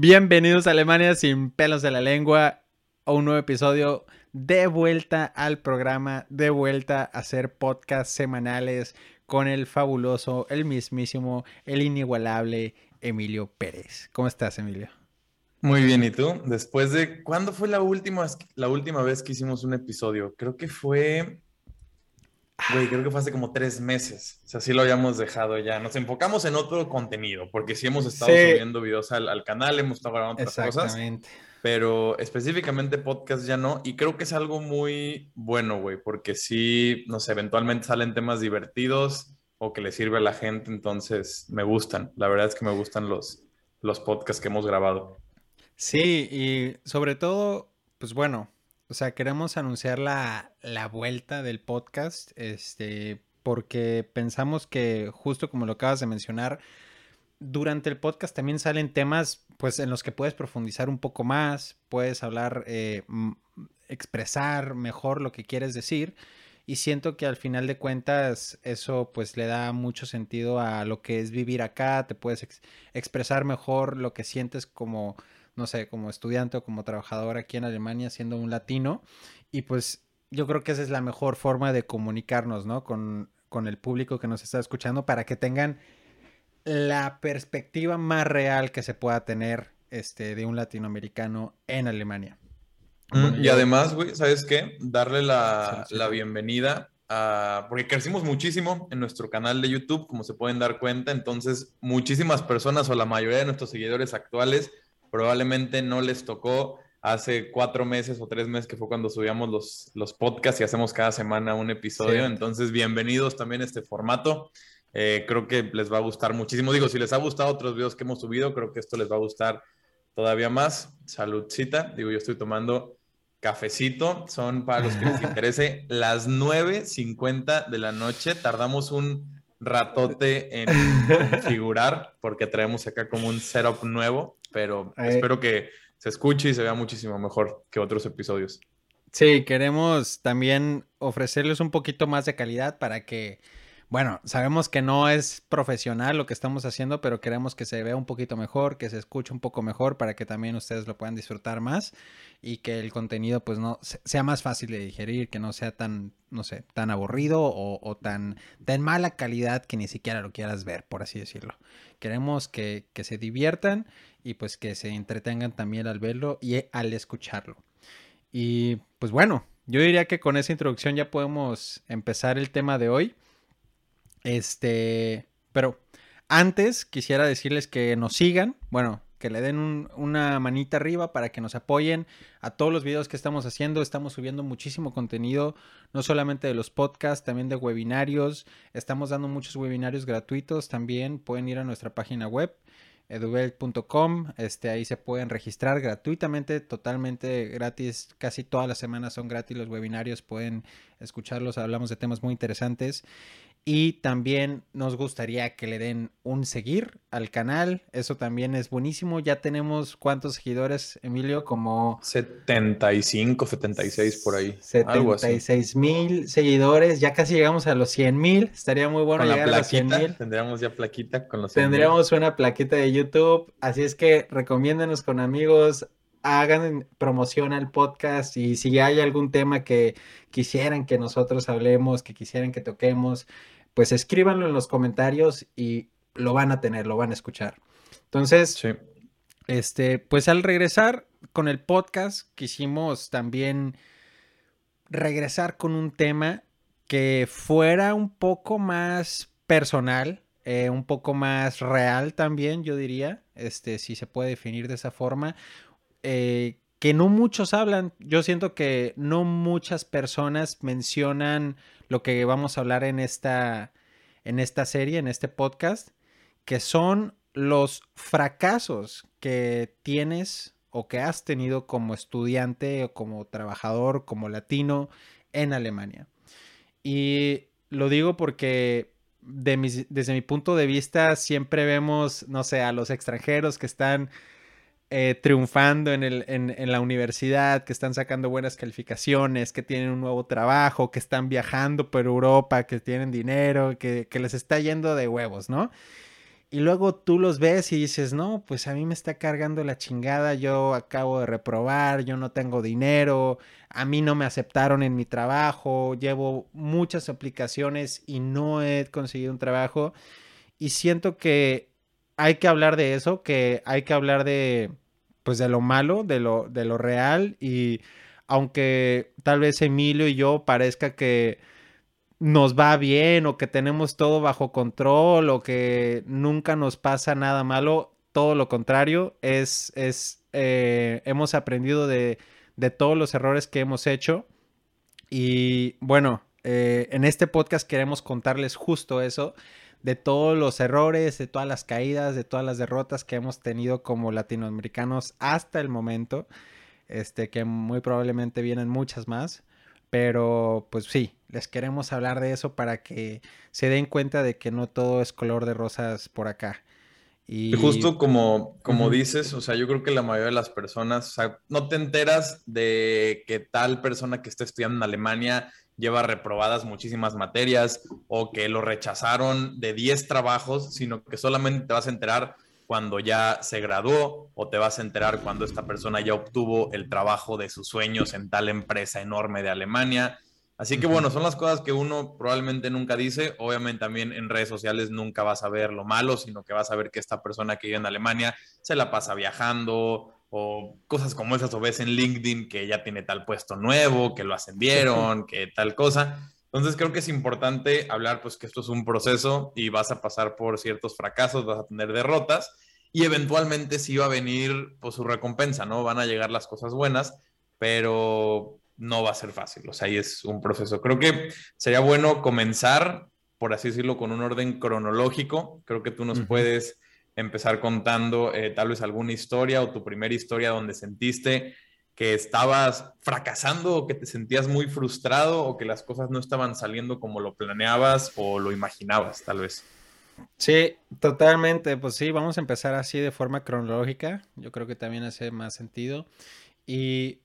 Bienvenidos a Alemania sin pelos de la lengua a un nuevo episodio de vuelta al programa, de vuelta a hacer podcasts semanales con el fabuloso, el mismísimo, el inigualable Emilio Pérez. ¿Cómo estás, Emilio? Muy bien, ¿y tú? Después de, ¿cuándo fue la última, la última vez que hicimos un episodio? Creo que fue, güey, creo que fue hace como tres meses. O sea, sí lo habíamos dejado ya. Nos enfocamos en otro contenido, porque sí hemos estado subiendo videos al, canal, hemos estado grabando otras cosas. Pero específicamente podcast ya no. Y creo que es algo muy bueno, güey, porque sí, no sé, eventualmente salen temas divertidos o que le sirve a la gente, entonces me gustan. La verdad es que me gustan los, los podcasts que hemos grabado. Sí, y sobre todo, pues bueno, o sea, queremos anunciar la, la vuelta del podcast, este, porque pensamos que justo como lo acabas de mencionar, durante el podcast también salen temas, pues, en los que puedes profundizar un poco más, puedes hablar, eh, expresar mejor lo que quieres decir. Y siento que al final de cuentas eso pues le da mucho sentido a lo que es vivir acá, te puedes expresar mejor lo que sientes como no sé, como estudiante o como trabajador aquí en Alemania siendo un latino. Y pues yo creo que esa es la mejor forma de comunicarnos, ¿no? Con, el público que nos está escuchando para que tengan la perspectiva más real que se pueda tener este, de un latinoamericano en Alemania. Mm, y además, güey, ¿sabes qué? Darle la, la bienvenida a... Porque crecimos muchísimo en nuestro canal de YouTube, como se pueden dar cuenta. Entonces, muchísimas personas o la mayoría de nuestros seguidores actuales probablemente no les tocó hace cuatro meses o tres meses que fue cuando subíamos los, los podcasts y hacemos cada semana un episodio. Entonces, bienvenidos también a este formato. Eh, creo que les va a gustar muchísimo. Digo, si les ha gustado otros videos que hemos subido, creo que esto les va a gustar todavía más. Saludcita. Digo, yo estoy tomando cafecito. Son para los que les interese las 9.50 de la noche. Tardamos un ratote en configurar porque traemos acá como un setup nuevo pero espero que se escuche y se vea muchísimo mejor que otros episodios. Sí, queremos también ofrecerles un poquito más de calidad para que, bueno, sabemos que no es profesional lo que estamos haciendo, pero queremos que se vea un poquito mejor, que se escuche un poco mejor para que también ustedes lo puedan disfrutar más y que el contenido pues no sea más fácil de digerir, que no sea tan, no sé, tan aburrido o, o tan, tan mala calidad que ni siquiera lo quieras ver, por así decirlo. Queremos que, que se diviertan y pues que se entretengan también al verlo y al escucharlo. Y pues bueno, yo diría que con esa introducción ya podemos empezar el tema de hoy. Este, pero antes quisiera decirles que nos sigan, bueno, que le den una manita arriba para que nos apoyen a todos los videos que estamos haciendo. Estamos subiendo muchísimo contenido, no solamente de los podcasts, también de webinarios. Estamos dando muchos webinarios gratuitos también. Pueden ir a nuestra página web edubel.com, este, ahí se pueden registrar gratuitamente, totalmente gratis, casi todas las semanas son gratis los webinarios, pueden escucharlos, hablamos de temas muy interesantes y también nos gustaría que le den un seguir al canal. Eso también es buenísimo. Ya tenemos cuántos seguidores, Emilio, como 75, 76 por ahí. 76 mil seguidores. Ya casi llegamos a los 100 mil. Estaría muy bueno llegar a los 100 mil. Tendríamos ya plaquita con los 100 Tendríamos una plaquita de YouTube. Así es que recomiéndenos con amigos hagan promoción al podcast y si hay algún tema que quisieran que nosotros hablemos, que quisieran que toquemos, pues escríbanlo en los comentarios y lo van a tener, lo van a escuchar. Entonces, este, pues al regresar con el podcast, quisimos también regresar con un tema que fuera un poco más personal, eh, un poco más real también, yo diría, este, si se puede definir de esa forma, eh, que no muchos hablan. Yo siento que no muchas personas mencionan lo que vamos a hablar en esta, en esta serie, en este podcast, que son los fracasos que tienes o que has tenido como estudiante o como trabajador, como latino en Alemania. Y lo digo porque desde mi punto de vista siempre vemos, no sé, a los extranjeros que están eh, triunfando en, el, en, la universidad, que están sacando buenas calificaciones, que tienen un nuevo trabajo, que están viajando por Europa, que tienen dinero, que, les está yendo de huevos, ¿no? Y luego tú los ves y dices, no, pues a mí me está cargando la chingada, yo acabo de reprobar, yo no tengo dinero, a mí no me aceptaron en mi trabajo, llevo muchas aplicaciones y no he conseguido un trabajo. Y siento que hay que hablar de eso, que hay que hablar de, pues de lo malo, de lo, de lo real. Y aunque tal vez Emilio y yo parezca que nos va bien o que tenemos todo bajo control o que nunca nos pasa nada malo, todo lo contrario, es, es eh, hemos aprendido de, de, todos los errores que hemos hecho y bueno, eh, en este podcast queremos contarles justo eso, de todos los errores, de todas las caídas, de todas las derrotas que hemos tenido como latinoamericanos hasta el momento, este, que muy probablemente vienen muchas más. Pero pues sí, les queremos hablar de eso para que se den cuenta de que no todo es color de rosas por acá. Y, justo como, como dices, o sea, yo creo que la mayoría de las personas, o sea, no te enteras de que tal persona que está estudiando en Alemania lleva reprobadas muchísimas materias o que lo rechazaron de 10 trabajos, sino que solamente te vas a enterar cuando ya se graduó o te vas a enterar cuando esta persona ya obtuvo el trabajo de sus sueños en tal empresa enorme de Alemania. Así que bueno, son las cosas que uno probablemente nunca dice. Obviamente también en redes sociales nunca vas a ver lo malo, sino que vas a ver que esta persona que vive en Alemania se la pasa viajando o cosas como esas o ves en LinkedIn que ya tiene tal puesto nuevo, que lo ascendieron, que tal cosa. Entonces creo que es importante hablar pues que esto es un proceso y vas a pasar por ciertos fracasos, vas a tener derrotas y eventualmente sí va a venir pues su recompensa, ¿no? Van a llegar las cosas buenas, pero no va a ser fácil, o sea, ahí es un proceso. Creo que sería bueno comenzar, por así decirlo, con un orden cronológico. Creo que tú nos puedes empezar contando eh, tal vez alguna historia o tu primera historia donde sentiste que estabas fracasando o que te sentías muy frustrado o que las cosas no estaban saliendo como lo planeabas o lo imaginabas, tal vez. Sí, totalmente. Pues sí, vamos a empezar así de forma cronológica. Yo creo que también hace más sentido. Y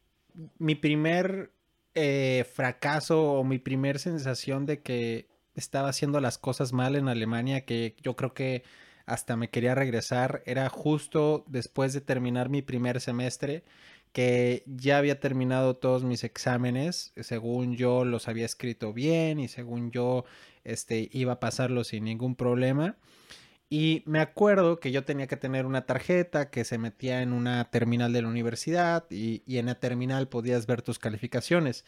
mi primer eh, fracaso o mi primer sensación de que estaba haciendo las cosas mal en Alemania, que yo creo que hasta me quería regresar, era justo después de terminar mi primer semestre que ya había terminado todos mis exámenes, según yo los había escrito bien y según yo este, iba a pasarlo sin ningún problema. Y me acuerdo que yo tenía que tener una tarjeta que se metía en una terminal de la universidad y, y en la terminal podías ver tus calificaciones.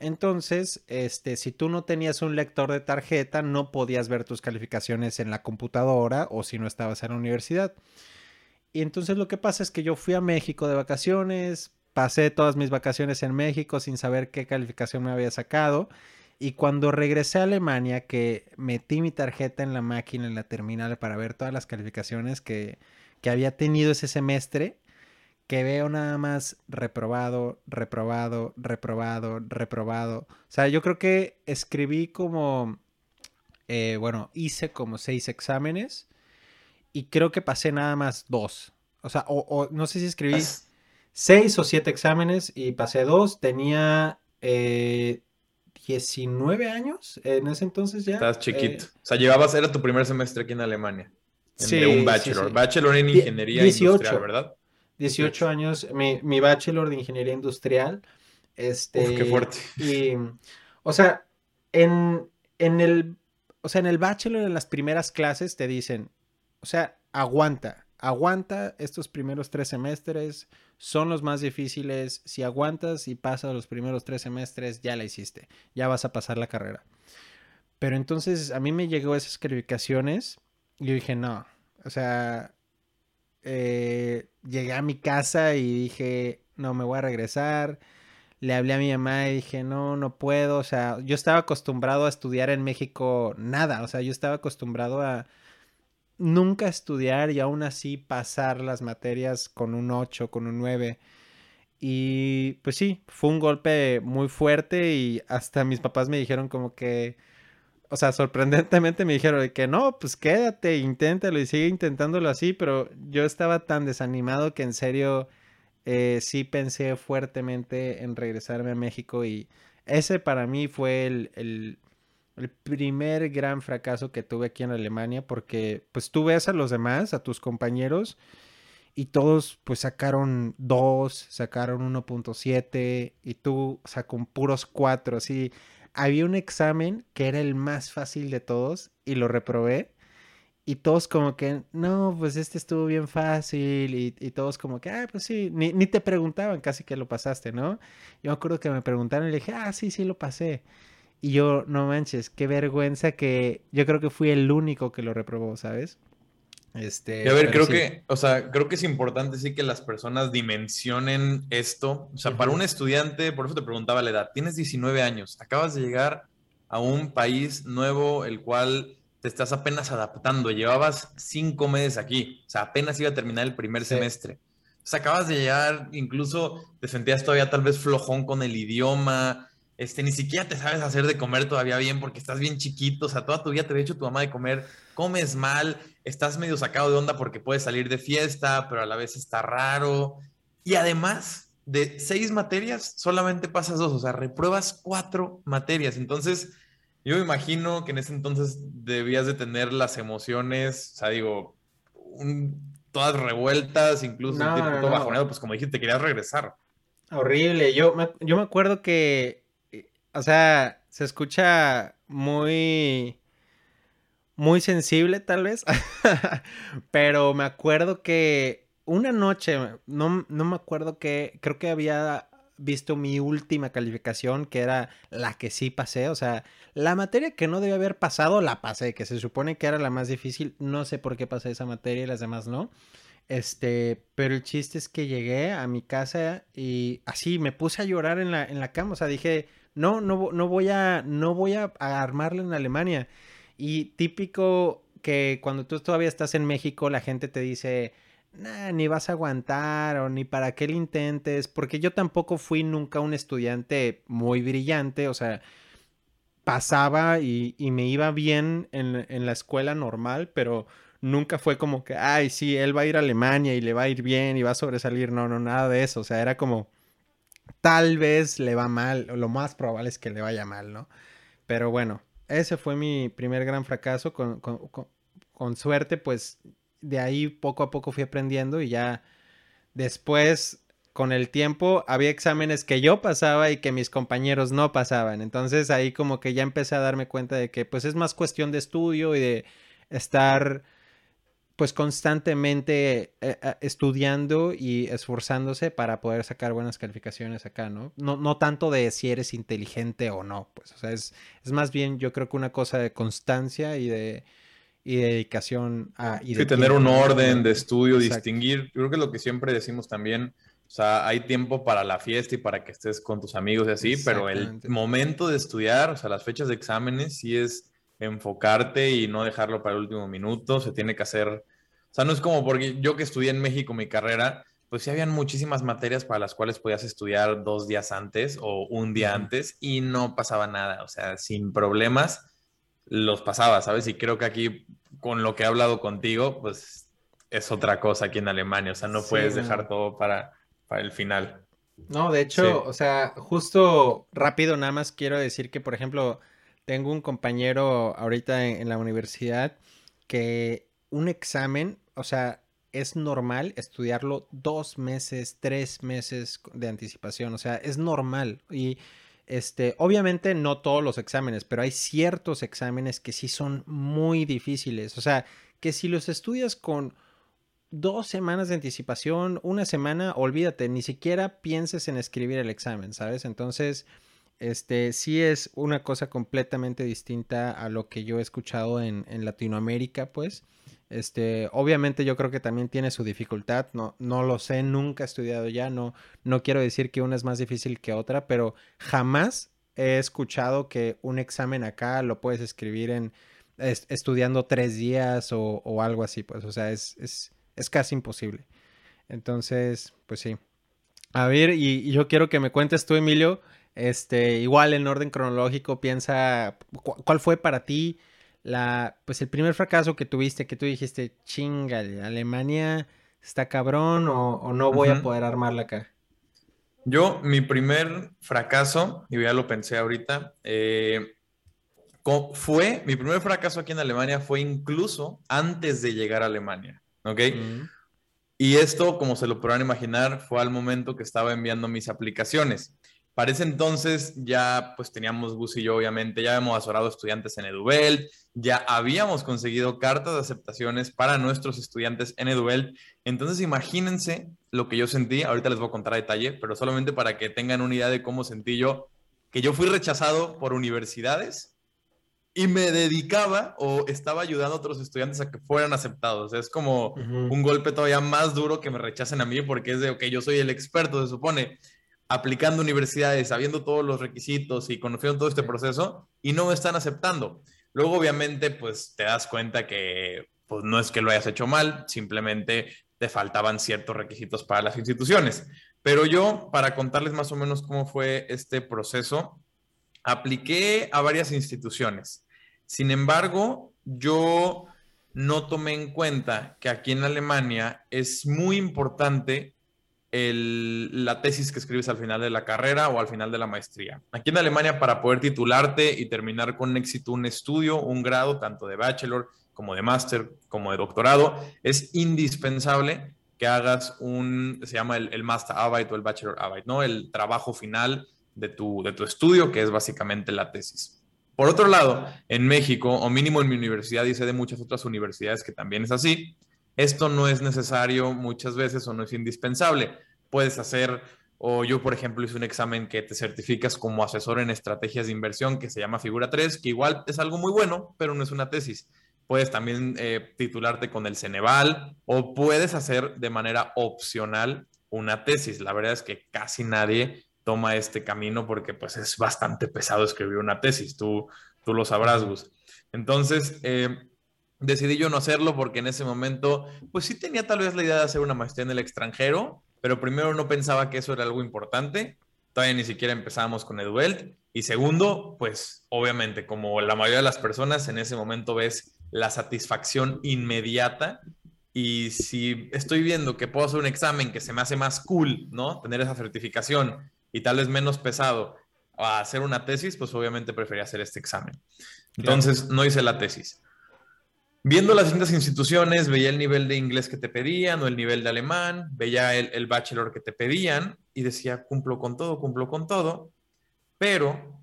Entonces, este, si tú no tenías un lector de tarjeta, no podías ver tus calificaciones en la computadora o si no estabas en la universidad. Y entonces lo que pasa es que yo fui a México de vacaciones, pasé todas mis vacaciones en México sin saber qué calificación me había sacado. Y cuando regresé a Alemania, que metí mi tarjeta en la máquina, en la terminal, para ver todas las calificaciones que, que había tenido ese semestre, que veo nada más reprobado, reprobado, reprobado, reprobado. O sea, yo creo que escribí como, eh, bueno, hice como seis exámenes y creo que pasé nada más dos. O sea, o, no sé si escribí seis o siete exámenes y pasé dos. Tenía 19 eh, años en ese entonces ya. Estás chiquito. Eh, o sea, llevabas, era tu primer semestre aquí en Alemania. sí, de un bachelor. Bachelor en ingeniería 18, industrial, ¿verdad? 18 años, mi, mi, bachelor de ingeniería industrial. Este, qué fuerte. Y, o sea, en, en el, o sea, en el bachelor, en las primeras clases te dicen, o sea, aguanta, aguanta estos primeros tres semestres, son los más difíciles. Si aguantas y pasas los primeros tres semestres, ya la hiciste, ya vas a pasar la carrera. Pero entonces a mí me llegó esas calificaciones y yo dije, no, o sea, eh, llegué a mi casa y dije, no, me voy a regresar. Le hablé a mi mamá y dije, no, no puedo. O sea, yo estaba acostumbrado a estudiar en México nada. O sea, yo estaba acostumbrado a nunca estudiar y aún así pasar las materias con un 8, con un 9. Y pues sí, fue un golpe muy fuerte y hasta mis papás me dijeron como que, o sea, sorprendentemente me dijeron que no, pues quédate, inténtalo y sigue intentándolo así, pero yo estaba tan desanimado que en serio eh, sí pensé fuertemente en regresarme a México y ese para mí fue el, el primer gran fracaso que tuve aquí en Alemania, porque pues tú ves a los demás, a tus compañeros, y todos pues sacaron 2, sacaron 1.7 y tú sacó puros 4, así. Había un examen que era el más fácil de todos y lo reprobé. Y todos como que, no, pues este estuvo bien fácil. Y, todos como que, ah, pues sí, ni, ni, te preguntaban casi que lo pasaste, ¿no? Yo me acuerdo que me preguntaron y le dije, ah, sí, sí, lo pasé. Y yo, no manches, qué vergüenza que yo creo que fui el único que lo reprobó, ¿sabes? Este, a ver, creo que, o sea, creo que es importante sí que las personas dimensionen esto. O sea, para un estudiante, por eso te preguntaba la edad, tienes 19 años, acabas de llegar a un país nuevo, el cual te estás apenas adaptando. Llevabas cinco meses aquí, o sea, apenas iba a terminar el primer semestre. O sea, acabas de llegar, incluso te sentías todavía tal vez flojón con el idioma, este, ni siquiera te sabes hacer de comer todavía bien porque estás bien chiquito, o sea, toda tu vida te había hecho tu mamá de comer, comes mal, estás medio sacado de onda porque puedes salir de fiesta, pero a la vez está raro. Y además, de seis materias, solamente pasas dos, o sea, repruebas cuatro materias. Entonces, yo me imagino que en ese entonces debías de tener las emociones, o sea, digo, todas revueltas, incluso un tipo todo bajoneado, pues como dijiste, te querías regresar. Horrible, yo yo me acuerdo que, eh, o sea, se escucha muy muy sensible tal vez, pero me acuerdo que una noche, no, no me acuerdo que, creo que había visto mi última calificación, que era la que sí pasé, o sea, la materia que no debía haber pasado, la pasé, que se supone que era la más difícil, no sé por qué pasé esa materia y las demás no. Este, pero el chiste es que llegué a mi casa y así me puse a llorar en la, en la cama, o sea, dije, no, no, no voy a, no voy a, a armarla en Alemania. Y típico que cuando tú todavía estás en México, la gente te dice, nah, ni vas a aguantar o ni para qué lo intentes, porque yo tampoco fui nunca un estudiante muy brillante, o sea, pasaba y, me iba bien en, en, la escuela normal, pero nunca fue como que, ay, sí, él va a ir a Alemania y le va a ir bien y va a sobresalir, no, no, nada de eso, o sea, era como, tal vez le va mal, lo más probable es que le vaya mal, ¿no? Pero bueno, ese fue mi primer gran fracaso. Con, suerte, pues de ahí poco a poco fui aprendiendo y ya después, con el tiempo, había exámenes que yo pasaba y que mis compañeros no pasaban. Entonces ahí como que ya empecé a darme cuenta de que pues es más cuestión de estudio y de estar pues constantemente eh, eh, estudiando y esforzándose para poder sacar buenas calificaciones acá, ¿no? ¿no? No tanto de si eres inteligente o no, pues, o sea, es, es más bien yo creo que una cosa de constancia y de, y dedicación a... Y sí, tener un orden de estudio, distinguir, yo creo que es lo que siempre decimos también, o sea, hay tiempo para la fiesta y para que estés con tus amigos y así, pero el momento de estudiar, o sea, las fechas de exámenes, sí es enfocarte y no dejarlo para el último minuto, se tiene que hacer o sea, no es como porque yo que estudié en México mi carrera, pues sí habían muchísimas materias para las cuales podías estudiar dos días antes o un día antes y no pasaba nada. O sea, sin problemas los pasaba, ¿sabes? Y creo que aquí, con lo que he hablado contigo, pues es otra cosa aquí en Alemania. O sea, no puedes dejar todo para, para el final. No, de hecho, o sea, justo rápido nada más quiero decir que, por ejemplo, tengo un compañero ahorita en la universidad que un examen, o sea, es normal estudiarlo dos meses, tres meses de anticipación, o sea, es normal. Y este, obviamente no todos los exámenes, pero hay ciertos exámenes que sí son muy difíciles. O sea, que si los estudias con dos semanas de anticipación, una semana, olvídate, ni siquiera pienses en escribir el examen, ¿sabes? Entonces, este, sí es una cosa completamente distinta a lo que yo he escuchado en, en Latinoamérica, pues. Este, obviamente yo creo que también tiene su dificultad, no, no lo sé, nunca he estudiado ya, no, no quiero decir que una es más difícil que otra, pero jamás he escuchado que un examen acá lo puedes escribir en estudiando tres días o, algo así, pues, o sea, es, es, es, casi imposible. Entonces, pues sí. A ver, y, y, yo quiero que me cuentes tú, Emilio, este, igual en orden cronológico, piensa, ¿cuál fue para ti? La, pues el primer fracaso que tuviste, que tú dijiste, chingale, Alemania está cabrón o, no voy a poder armarla acá? Yo, mi primer fracaso, y ya lo pensé ahorita, eh, fue, mi primer fracaso aquí en Alemania fue incluso antes de llegar a Alemania, ¿ok? Y esto, como se lo podrán imaginar, fue al momento que estaba enviando mis aplicaciones. Para ese entonces ya pues teníamos Gus y yo obviamente, ya habíamos asesorado estudiantes en EduBelt, ya habíamos conseguido cartas de aceptaciones para nuestros estudiantes en EduBelt. Entonces imagínense lo que yo sentí, ahorita les voy a contar a detalle, pero solamente para que tengan una idea de cómo sentí yo, que yo fui rechazado por universidades y me dedicaba o estaba ayudando a otros estudiantes a que fueran aceptados. Es como un golpe todavía más duro que me rechacen a mí porque es de, ok, yo soy el experto, se supone, aplicando universidades, sabiendo todos los requisitos y conociendo todo este proceso y no me están aceptando. Luego, obviamente, pues te das cuenta que pues, no es que lo hayas hecho mal, simplemente te faltaban ciertos requisitos para las instituciones. Pero yo, para contarles más o menos cómo fue este proceso, apliqué a varias instituciones. Sin embargo, yo no tomé en cuenta que aquí en Alemania es muy importante la tesis que escribes al final de la carrera o al final de la maestría. Aquí en Alemania, para poder titularte y terminar con éxito un estudio, un grado, tanto de bachelor como de máster, como de doctorado, es indispensable que hagas un, se llama el, el Master o el Bachelor Arbeit, ¿no? El trabajo final de tu, de tu estudio, que es básicamente la tesis. Por otro lado, en México, o mínimo en mi universidad, y sé de muchas otras universidades que también es así, esto no es necesario muchas veces o no es indispensable. Puedes hacer, o yo por ejemplo hice un examen que te certificas como asesor en estrategias de inversión que se llama Figura 3, que igual es algo muy bueno, pero no es una tesis. Puedes también eh, titularte con el Ceneval o puedes hacer de manera opcional una tesis. La verdad es que casi nadie toma este camino porque pues es bastante pesado escribir una tesis, tú, tú lo sabrás, Gus. Entonces, eh, decidí yo no hacerlo porque en ese momento, pues sí tenía tal vez la idea de hacer una maestría en el extranjero, pero primero no pensaba que eso era algo importante, todavía ni siquiera empezábamos con EduElt, y segundo, pues obviamente como la mayoría de las personas en ese momento ves la satisfacción inmediata y si estoy viendo que puedo hacer un examen que se me hace más cool, ¿no? Tener esa certificación y tal vez menos pesado a hacer una tesis, pues obviamente prefería hacer este examen. Entonces no hice la tesis. Viendo las distintas instituciones, veía el nivel de inglés que te pedían o el nivel de alemán, veía el, el bachelor que te pedían y decía, cumplo con todo, cumplo con todo, pero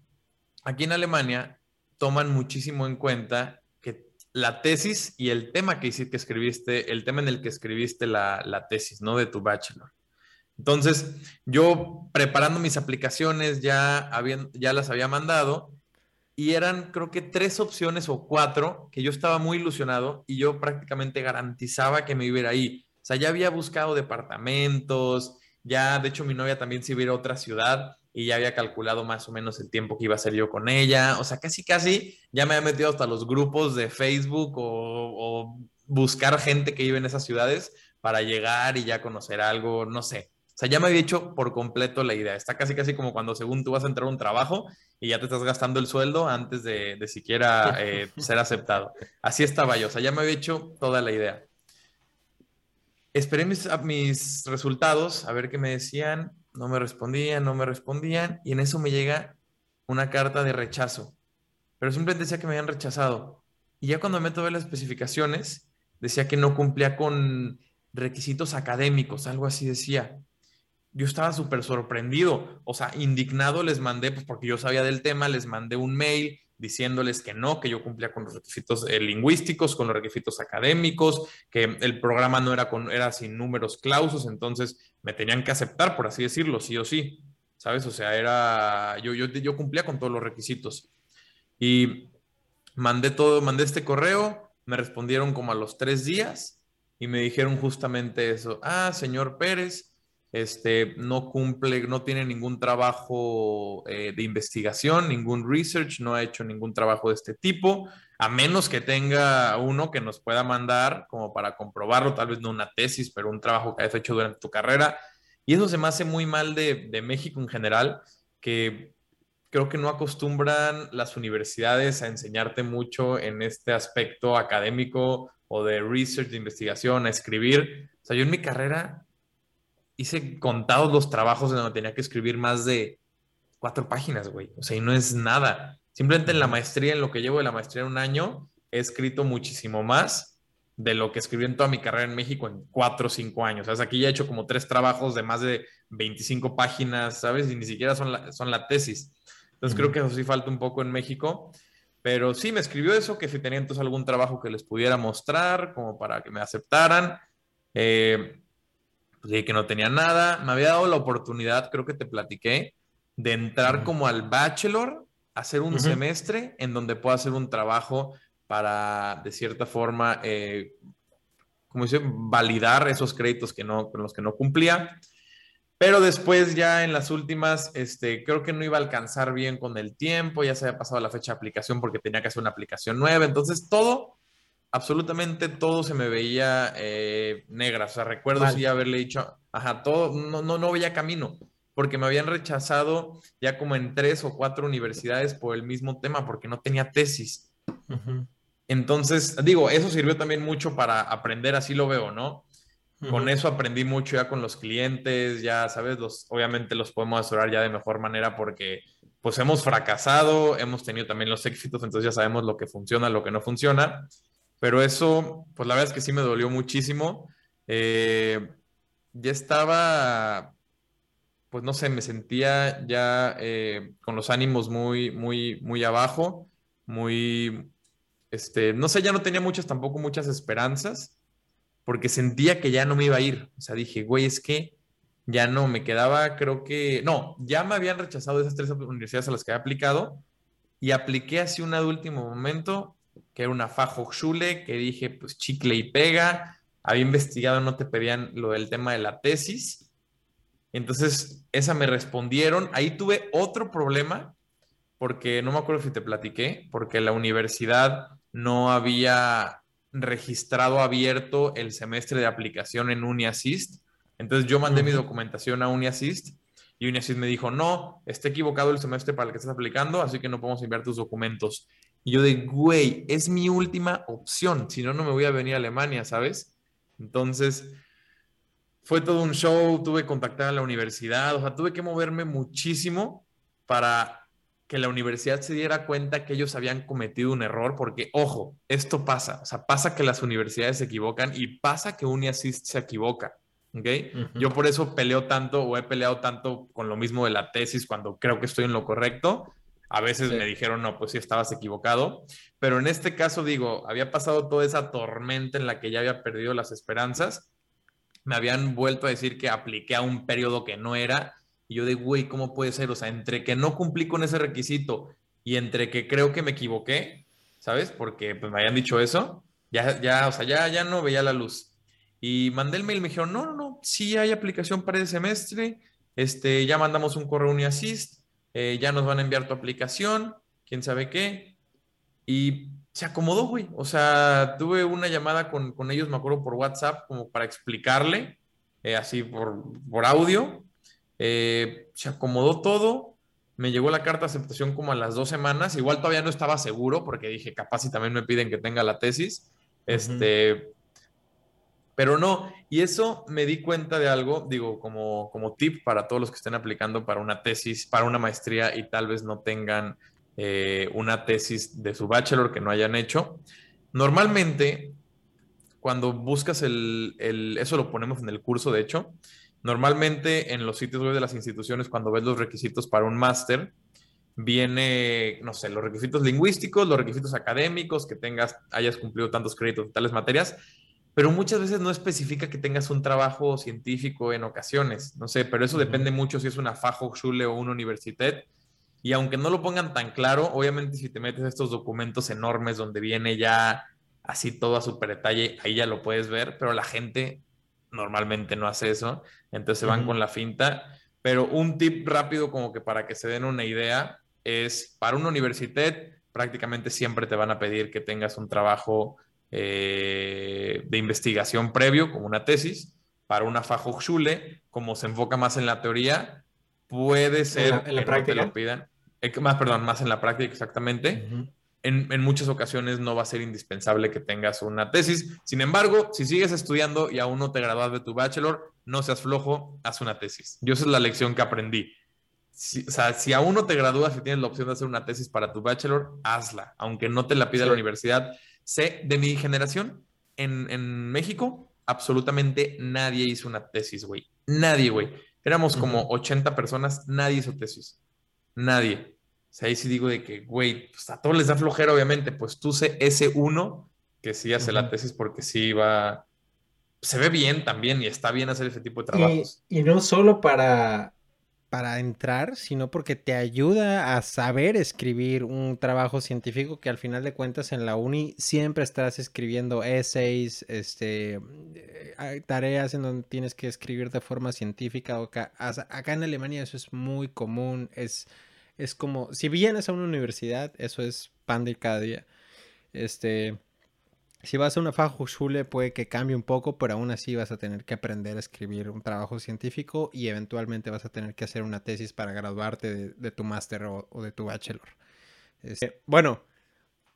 aquí en Alemania toman muchísimo en cuenta que la tesis y el tema que, hiciste, que escribiste, el tema en el que escribiste la, la tesis, ¿no? De tu bachelor. Entonces, yo preparando mis aplicaciones ya, ya las había mandado y eran creo que tres opciones o cuatro que yo estaba muy ilusionado y yo prácticamente garantizaba que me iba a ir ahí. O sea, ya había buscado departamentos, ya de hecho mi novia también se iba a ir a otra ciudad y ya había calculado más o menos el tiempo que iba a ser yo con ella. O sea, casi, casi ya me había metido hasta los grupos de Facebook o, o buscar gente que vive en esas ciudades para llegar y ya conocer algo, no sé. O sea, ya me había hecho por completo la idea. Está casi, casi como cuando según tú vas a entrar a un trabajo y ya te estás gastando el sueldo antes de, de siquiera eh, ser aceptado. Así estaba yo. O sea, ya me había hecho toda la idea. Esperé mis, mis resultados, a ver qué me decían. No me respondían, no me respondían. Y en eso me llega una carta de rechazo. Pero simplemente decía que me habían rechazado. Y ya cuando me meto a ver las especificaciones, decía que no cumplía con requisitos académicos, algo así decía yo estaba súper sorprendido, o sea, indignado les mandé, pues porque yo sabía del tema, les mandé un mail diciéndoles que no, que yo cumplía con los requisitos eh, lingüísticos, con los requisitos académicos, que el programa no era, con, era sin números clausos, entonces me tenían que aceptar, por así decirlo, sí o sí, ¿sabes? O sea, era, yo, yo, yo cumplía con todos los requisitos. Y mandé todo, mandé este correo, me respondieron como a los tres días y me dijeron justamente eso, ah, señor Pérez, este, no cumple, no tiene ningún trabajo eh, de investigación, ningún research, no ha hecho ningún trabajo de este tipo, a menos que tenga uno que nos pueda mandar como para comprobarlo, tal vez no una tesis, pero un trabajo que hayas hecho durante tu carrera. Y eso se me hace muy mal de, de México en general, que creo que no acostumbran las universidades a enseñarte mucho en este aspecto académico o de research, de investigación, a escribir. O sea, yo en mi carrera hice contados los trabajos en donde tenía que escribir más de cuatro páginas, güey. O sea, y no es nada. Simplemente en la maestría, en lo que llevo de la maestría en un año, he escrito muchísimo más de lo que escribí en toda mi carrera en México en cuatro o cinco años. O sea, aquí ya he hecho como tres trabajos de más de 25 páginas, ¿sabes? Y ni siquiera son la, son la tesis. Entonces creo que eso sí falta un poco en México. Pero sí, me escribió eso, que si tenía entonces algún trabajo que les pudiera mostrar, como para que me aceptaran. Eh, pues que no tenía nada. Me había dado la oportunidad, creo que te platiqué, de entrar como al bachelor, hacer un semestre en donde pueda hacer un trabajo para, de cierta forma, eh, como dice, validar esos créditos que no, con los que no cumplía. Pero después ya en las últimas, este, creo que no iba a alcanzar bien con el tiempo, ya se había pasado la fecha de aplicación porque tenía que hacer una aplicación nueva. Entonces todo, absolutamente todo se me veía eh, negra. O sea, recuerdo sí haberle dicho, ajá, todo, no, no, no veía camino porque me habían rechazado ya como en tres o cuatro universidades por el mismo tema, porque no tenía tesis. Entonces, digo, eso sirvió también mucho para aprender, así lo veo, ¿no? Con eso aprendí mucho ya con los clientes, ya, ¿sabes? Los, obviamente los podemos asesorar ya de mejor manera porque pues hemos fracasado, hemos tenido también los éxitos, entonces ya sabemos lo que funciona, lo que no funciona. Pero eso, pues la verdad es que sí me dolió muchísimo. Eh, ya estaba, pues no sé, me sentía ya eh, con los ánimos muy, muy, muy abajo, muy, este, no sé, ya no tenía muchas, tampoco muchas esperanzas, porque sentía que ya no me iba a ir. O sea, dije, güey, es que ya no, me quedaba, creo que, no, ya me habían rechazado esas tres universidades a las que había aplicado y apliqué así de último momento, que era una Fachhochschule, que dije, pues chicle y pega, había investigado, no te pedían lo del tema de la tesis. Entonces, esa me respondieron. Ahí tuve otro problema, porque no me acuerdo si te platiqué, porque la universidad no había registrado abierto el semestre de aplicación en UniAssist. Entonces yo mandé mi documentación a UniAssist y UniAssist me dijo, no, está equivocado el semestre para el que estás aplicando, así que no podemos enviar tus documentos. Y yo de, güey, es mi última opción, si no, no me voy a venir a Alemania, ¿sabes? Entonces, fue todo un show, tuve que contactar a la universidad, o sea, tuve que moverme muchísimo para que la universidad se diera cuenta que ellos habían cometido un error, porque, ojo, esto pasa, o sea, pasa que las universidades se equivocan y pasa que UniAssist se equivoca, ¿ok? Yo por eso peleo tanto o he peleado tanto con lo mismo de la tesis cuando creo que estoy en lo correcto. A veces me dijeron, no, pues sí, estabas equivocado, pero en este caso digo, había pasado toda esa tormenta en la que ya había perdido las esperanzas, me habían vuelto a decir que apliqué a un periodo que no era y yo de, güey, ¿cómo puede ser? O sea, entre que no cumplí con ese requisito y entre que creo que me equivoqué, ¿sabes? Porque pues me habían dicho eso, ya, ya, o sea, ya, ya no veía la luz. Y mandé el mail me dijeron, no, no, no, sí hay aplicación para ese semestre, este, ya mandamos un correo UniAssist, eh, ya nos van a enviar tu aplicación, quién sabe qué. Y se acomodó, güey. O sea, tuve una llamada con, con ellos, me acuerdo, por WhatsApp, como para explicarle, eh, así por, por audio, eh, se acomodó todo, me llegó la carta de aceptación como a las dos semanas, igual todavía no estaba seguro porque dije, capaz si también me piden que tenga la tesis, este, pero no, y eso me di cuenta de algo, digo, como, como tip para todos los que estén aplicando para una tesis, para una maestría y tal vez no tengan eh, una tesis de su bachelor que no hayan hecho. Normalmente, cuando buscas el, el, eso lo ponemos en el curso, de hecho, Normalmente en los sitios web de las instituciones, cuando ves los requisitos para un máster, viene, no sé, los requisitos lingüísticos, los requisitos académicos, que tengas, hayas cumplido tantos créditos en tales materias, pero muchas veces no especifica que tengas un trabajo científico en ocasiones, no sé, pero eso depende mucho si es una Fachhochschule o una universidad. Y aunque no lo pongan tan claro, obviamente si te metes estos documentos enormes donde viene ya así todo a super detalle, ahí ya lo puedes ver, pero la gente normalmente no hace eso, entonces se van con la finta. Pero un tip rápido como que para que se den una idea es, para una universidad prácticamente siempre te van a pedir que tengas un trabajo eh, de investigación previo, como una tesis. Para una Fachhochschule, como se enfoca más en la teoría, puede ser en la, práctica. lo pidan. Eh, más, perdón, más en la práctica exactamente en, muchas ocasiones no va a ser indispensable que tengas una tesis. Sin embargo, si sigues estudiando y aún no te gradúas de tu bachelor, no seas flojo, haz una tesis. Yo esa es la lección que aprendí. si, o sea, si aún no te gradúas y tienes la opción de hacer una tesis para tu bachelor, hazla, aunque no te la pida la universidad. Sé, de mi generación, en, en México, absolutamente nadie hizo una tesis, güey. Nadie, güey. Éramos como 80 personas, nadie hizo tesis. Nadie. O sea, ahí sí digo de que, güey, pues a todos les da flojera, obviamente. Pues tú sé ese uno que sí hace la tesis porque sí va. Se ve bien también y está bien hacer ese tipo de trabajos. Y, y no solo para para entrar, sino porque te ayuda a saber escribir un trabajo científico que al final de cuentas en la uni siempre estás escribiendo essays, este, eh, tareas en donde tienes que escribir de forma científica. Acá, acá en Alemania eso es muy común, es, es como, si vienes a una universidad, eso es pan de cada día. Este, si vas a una Fachhochschule puede que cambie un poco, pero aún así vas a tener que aprender a escribir un trabajo científico y eventualmente vas a tener que hacer una tesis para graduarte de, tu máster o, de tu bachelor. Este, bueno,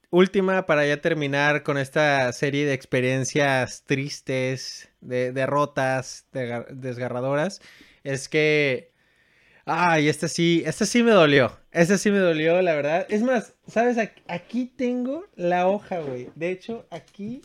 última para ya terminar con esta serie de experiencias tristes, de derrotas, desgarradoras, es que Ay, esta sí, esta sí me dolió. Esta sí me dolió, la verdad. Es más, ¿sabes? Aquí tengo la hoja, güey. De hecho, aquí.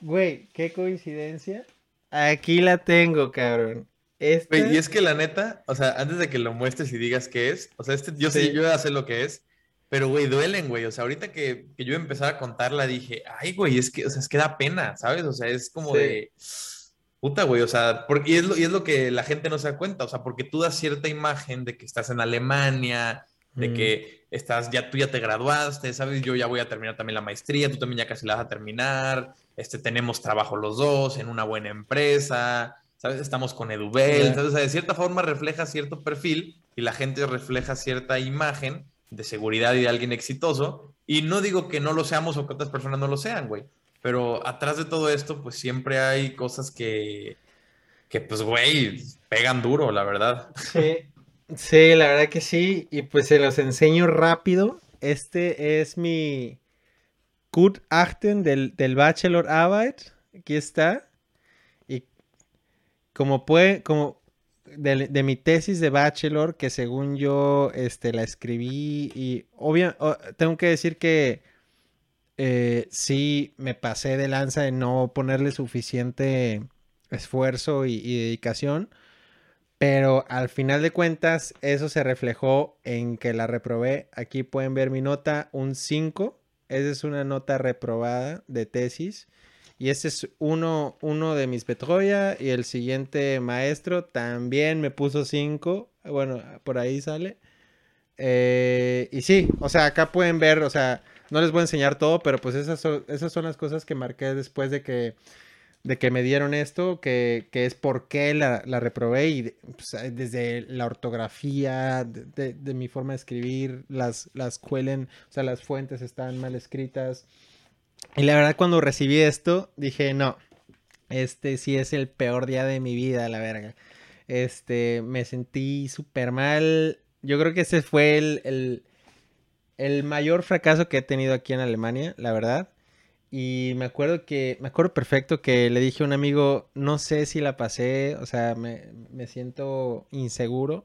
Güey, qué coincidencia. Aquí la tengo, cabrón. y es que la neta, o sea, antes de que lo muestres y digas qué es, o sea, este, yo sí. sé, yo ya sé lo que es, pero güey, duelen, güey. O sea, ahorita que, que yo empezar a contarla dije, ay, güey, es que, o sea, es que da pena, ¿sabes? O sea, es como de Puta, güey, o sea, porque, y, es lo, y es lo que la gente no se da cuenta, o sea, porque tú das cierta imagen de que estás en Alemania, de mm. que estás, ya tú ya te graduaste, ¿sabes? Yo ya voy a terminar también la maestría, tú también ya casi la vas a terminar, este, tenemos trabajo los dos en una buena empresa, ¿sabes? Estamos con Edubel, entonces, o sea, de cierta forma refleja cierto perfil y la gente refleja cierta imagen de seguridad y de alguien exitoso, y no digo que no lo seamos o que otras personas no lo sean, güey, pero atrás de todo esto, pues siempre hay cosas que, que pues, güey, pegan duro, la verdad. Sí, sí, la verdad que sí. Y pues se los enseño rápido. Este es mi Gutachten del, del Bachelor Arbeit. Aquí está. Y como puede, como de, de, mi tesis de bachelor, que según yo este, la escribí y obvio, tengo que decir que eh, sí me pasé de lanza de no ponerle suficiente esfuerzo y, dedicación, pero al final de cuentas eso se reflejó en que la reprobé. Aquí pueden ver mi nota, un 5. Esa es una nota reprobada de tesis. Y este es uno, uno de mis Petroya. Y el siguiente maestro también me puso 5. Bueno, por ahí sale. Eh, y sí, o sea, acá pueden ver, o sea, no les voy a enseñar todo, pero pues esas son, esas son las cosas que marqué después de que, de que me dieron esto, que, que es por qué la, la reprobé y pues, desde la ortografía, de, mi forma de escribir, las, las cuelen, o sea, las fuentes están mal escritas. Y la verdad cuando recibí esto, dije, no, este sí es el peor día de mi vida, la verga. Este, me sentí súper mal. Yo creo que ese fue el mayor fracaso que he tenido aquí en Alemania, la verdad. Y me acuerdo que, me acuerdo perfecto que le dije a un amigo, no sé si la pasé, o sea, me, siento inseguro.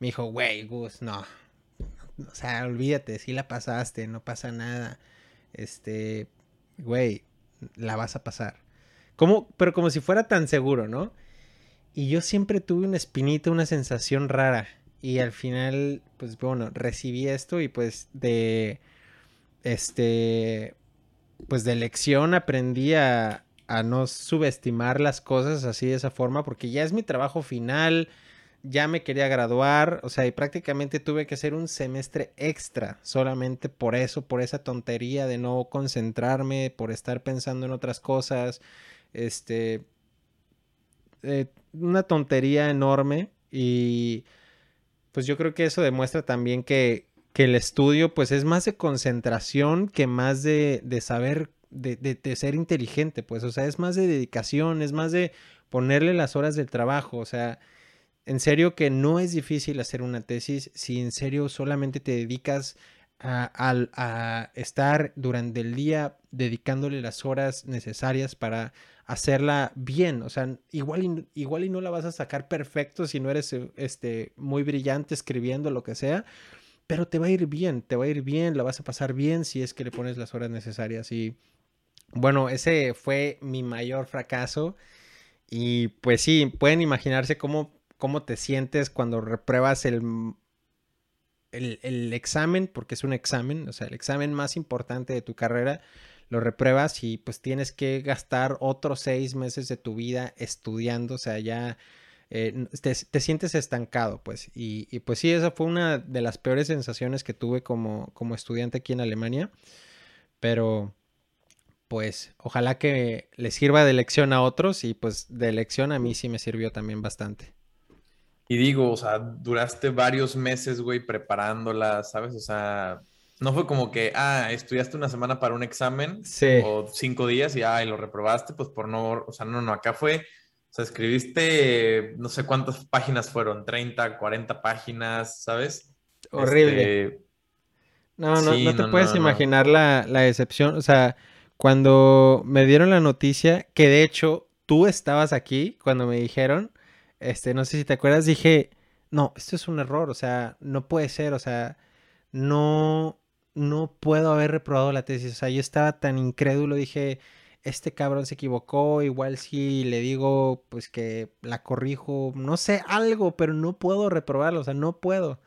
Me dijo, güey, Gus, no. O sea, olvídate, si la pasaste, no pasa nada. Este, güey, la vas a pasar. Como, pero como si fuera tan seguro, ¿no? Y yo siempre tuve una espinita, una sensación rara. Y al final, pues bueno, recibí esto y pues de, este, pues de lección aprendí a, no subestimar las cosas así de esa forma, porque ya es mi trabajo final, ya me quería graduar, o sea, y prácticamente tuve que hacer un semestre extra solamente por eso, por esa tontería de no concentrarme, por estar pensando en otras cosas, este, eh, una tontería enorme y pues yo creo que eso demuestra también que, el estudio pues es más de concentración que más de, saber, de, ser inteligente, pues, o sea, es más de dedicación, es más de ponerle las horas del trabajo, o sea, en serio que no es difícil hacer una tesis si en serio solamente te dedicas a, estar durante el día dedicándole las horas necesarias para hacerla bien. O sea, igual y, igual y no la vas a sacar perfecto si no eres este, muy brillante escribiendo lo que sea, pero te va a ir bien, te va a ir bien, la vas a pasar bien si es que le pones las horas necesarias. Y bueno, ese fue mi mayor fracaso. Y pues sí, pueden imaginarse cómo, cómo te sientes cuando repruebas el, el, examen, porque es un examen, o sea, el examen más importante de tu carrera, lo repruebas y pues tienes que gastar otros seis meses de tu vida estudiando, o sea, ya eh, te, sientes estancado, pues. Y, y, pues sí, esa fue una de las peores sensaciones que tuve como, como estudiante aquí en Alemania, pero pues ojalá que le sirva de lección a otros y pues de lección a mí sí me sirvió también bastante. Y digo, o sea, duraste varios meses, güey, preparándola, ¿sabes? O sea, no fue como que, ah, estudiaste una semana para un examen o cinco días y, ah, y lo reprobaste, pues por no, o sea, no, no, acá fue, o sea, escribiste, no sé cuántas páginas fueron, 30, 40 páginas, ¿sabes? Horrible. Este, no, no, no te puedes imaginar la, la decepción, o sea, cuando me dieron la noticia, que de hecho tú estabas aquí cuando me dijeron, este, no sé si te acuerdas, dije, no, esto es un error, o sea, no puede ser, o sea, no, no puedo haber reprobado la tesis, o sea, yo estaba tan incrédulo, dije, este cabrón se equivocó, igual si le digo, pues que la corrijo, no sé, algo, pero no puedo reprobarlo, o sea, no puedo.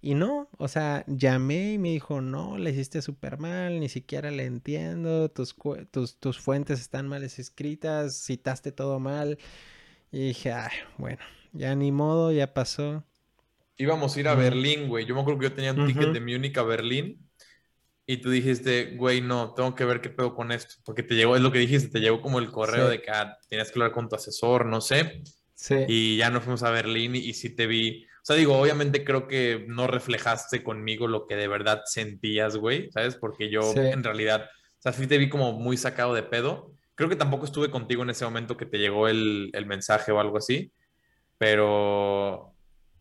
Y no, o sea, llamé y me dijo, no, le hiciste súper mal, ni siquiera le entiendo, tus, tus, tus fuentes están mal escritas, citaste todo mal. Y dije, ay, bueno, ya ni modo, ya pasó. Íbamos a ir a Berlín, güey. Yo me acuerdo que yo tenía un ticket de Múnich a Berlín. Y tú dijiste, güey, no, tengo que ver qué pedo con esto. Porque te llegó, es lo que dijiste, te llegó como el correo de que ah, tenías que hablar con tu asesor, no sé. Sí. Y ya nos fuimos a Berlín y, y sí te vi. O sea, digo, obviamente creo que no reflejaste conmigo lo que de verdad sentías, güey, ¿sabes? Porque yo en realidad, o sea, sí te vi como muy sacado de pedo. Creo que tampoco estuve contigo en ese momento que te llegó el, mensaje o algo así, pero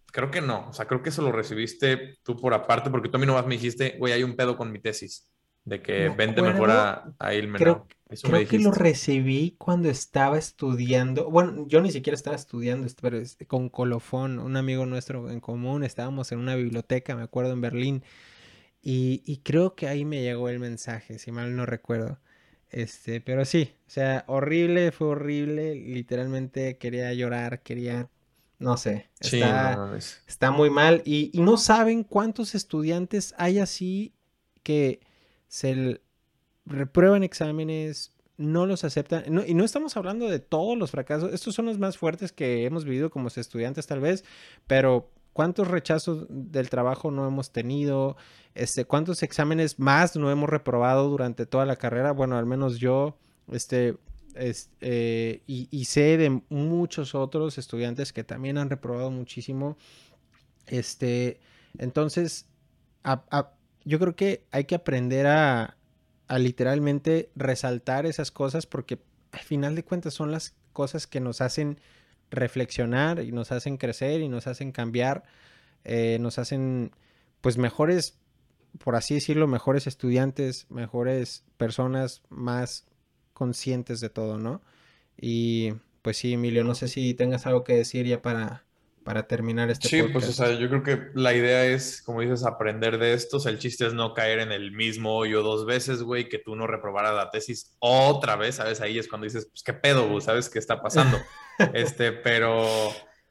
creo que no. O sea, creo que eso lo recibiste tú por aparte, porque tú a mí nomás me dijiste, güey, hay un pedo con mi tesis, de que vente mejor a, a Creo, creo que lo recibí cuando estaba estudiando. Bueno, yo ni siquiera estaba estudiando, pero con Colofón, un amigo nuestro en común, estábamos en una biblioteca, me acuerdo, en Berlín. Y, y creo que ahí me llegó el mensaje, si mal no recuerdo. Este, pero sí, o sea, horrible, fue horrible. Literalmente quería llorar, quería, no sé, está, está muy mal. Y, y, no saben cuántos estudiantes hay así que se reprueban exámenes, no los aceptan. y no estamos hablando de todos los fracasos. Estos son los más fuertes que hemos vivido como estudiantes, tal vez, pero ¿cuántos rechazos del trabajo no hemos tenido? Este, ¿Cuántos exámenes más no hemos reprobado durante toda la carrera? Bueno, al menos yo, este, eh, y, sé de muchos otros estudiantes que también han reprobado muchísimo. Este, entonces, yo creo que hay que aprender a literalmente resaltar esas cosas porque al final de cuentas son las cosas que nos hacen reflexionar y nos hacen crecer y nos hacen cambiar, eh, nos hacen pues mejores por así decirlo, mejores estudiantes, mejores personas, más conscientes de todo, ¿no? Y pues sí, Emilio, no sé si tengas algo que decir ya para, para terminar este sí, pues o sea, yo creo que la idea es, como dices, aprender de esto. O sea, el chiste es no caer en el mismo hoyo dos veces, güey, que tú no reprobaras la tesis otra vez, ¿sabes? Ahí es cuando dices, pues qué pedo, güey, ¿sabes qué está pasando? este, pero...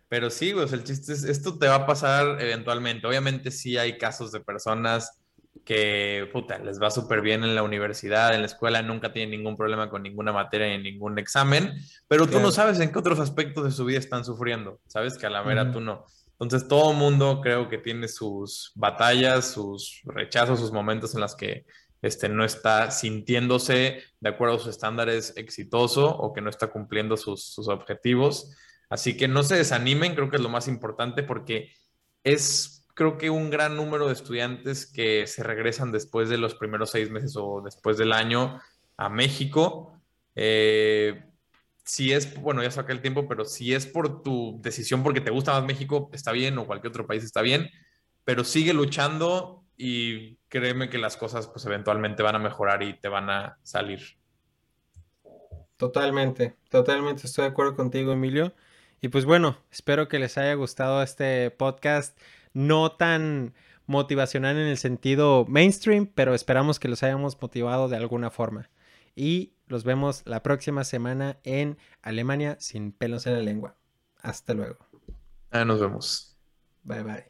Pero sí, güey, el chiste es, esto te va a pasar eventualmente. Obviamente sí hay casos de personas que puta, les va súper bien en la universidad, en la escuela, nunca tienen ningún problema con ninguna materia ni ningún examen, pero tú no sabes en qué otros aspectos de su vida están sufriendo, sabes que a la mera tú no. Entonces todo mundo creo que tiene sus batallas, sus rechazos, sus momentos en los que este, no está sintiéndose de acuerdo a sus estándares exitoso o que no está cumpliendo sus, sus objetivos. Así que no se desanimen, creo que es lo más importante porque es creo que un gran número de estudiantes que se regresan después de los primeros seis meses o después del año a México. Eh, si es, bueno, ya saqué el tiempo, pero si es por tu decisión porque te gusta más México, está bien, o cualquier otro país está bien, pero sigue luchando y créeme que las cosas pues eventualmente van a mejorar y te van a salir. Totalmente, totalmente estoy de acuerdo contigo, Emilio. Y pues bueno, espero que les haya gustado este podcast no tan motivacional en el sentido mainstream, pero esperamos que los hayamos motivado de alguna forma. Y los vemos la próxima semana en Alemania sin pelos en la lengua. Hasta luego. nos vemos. Bye bye.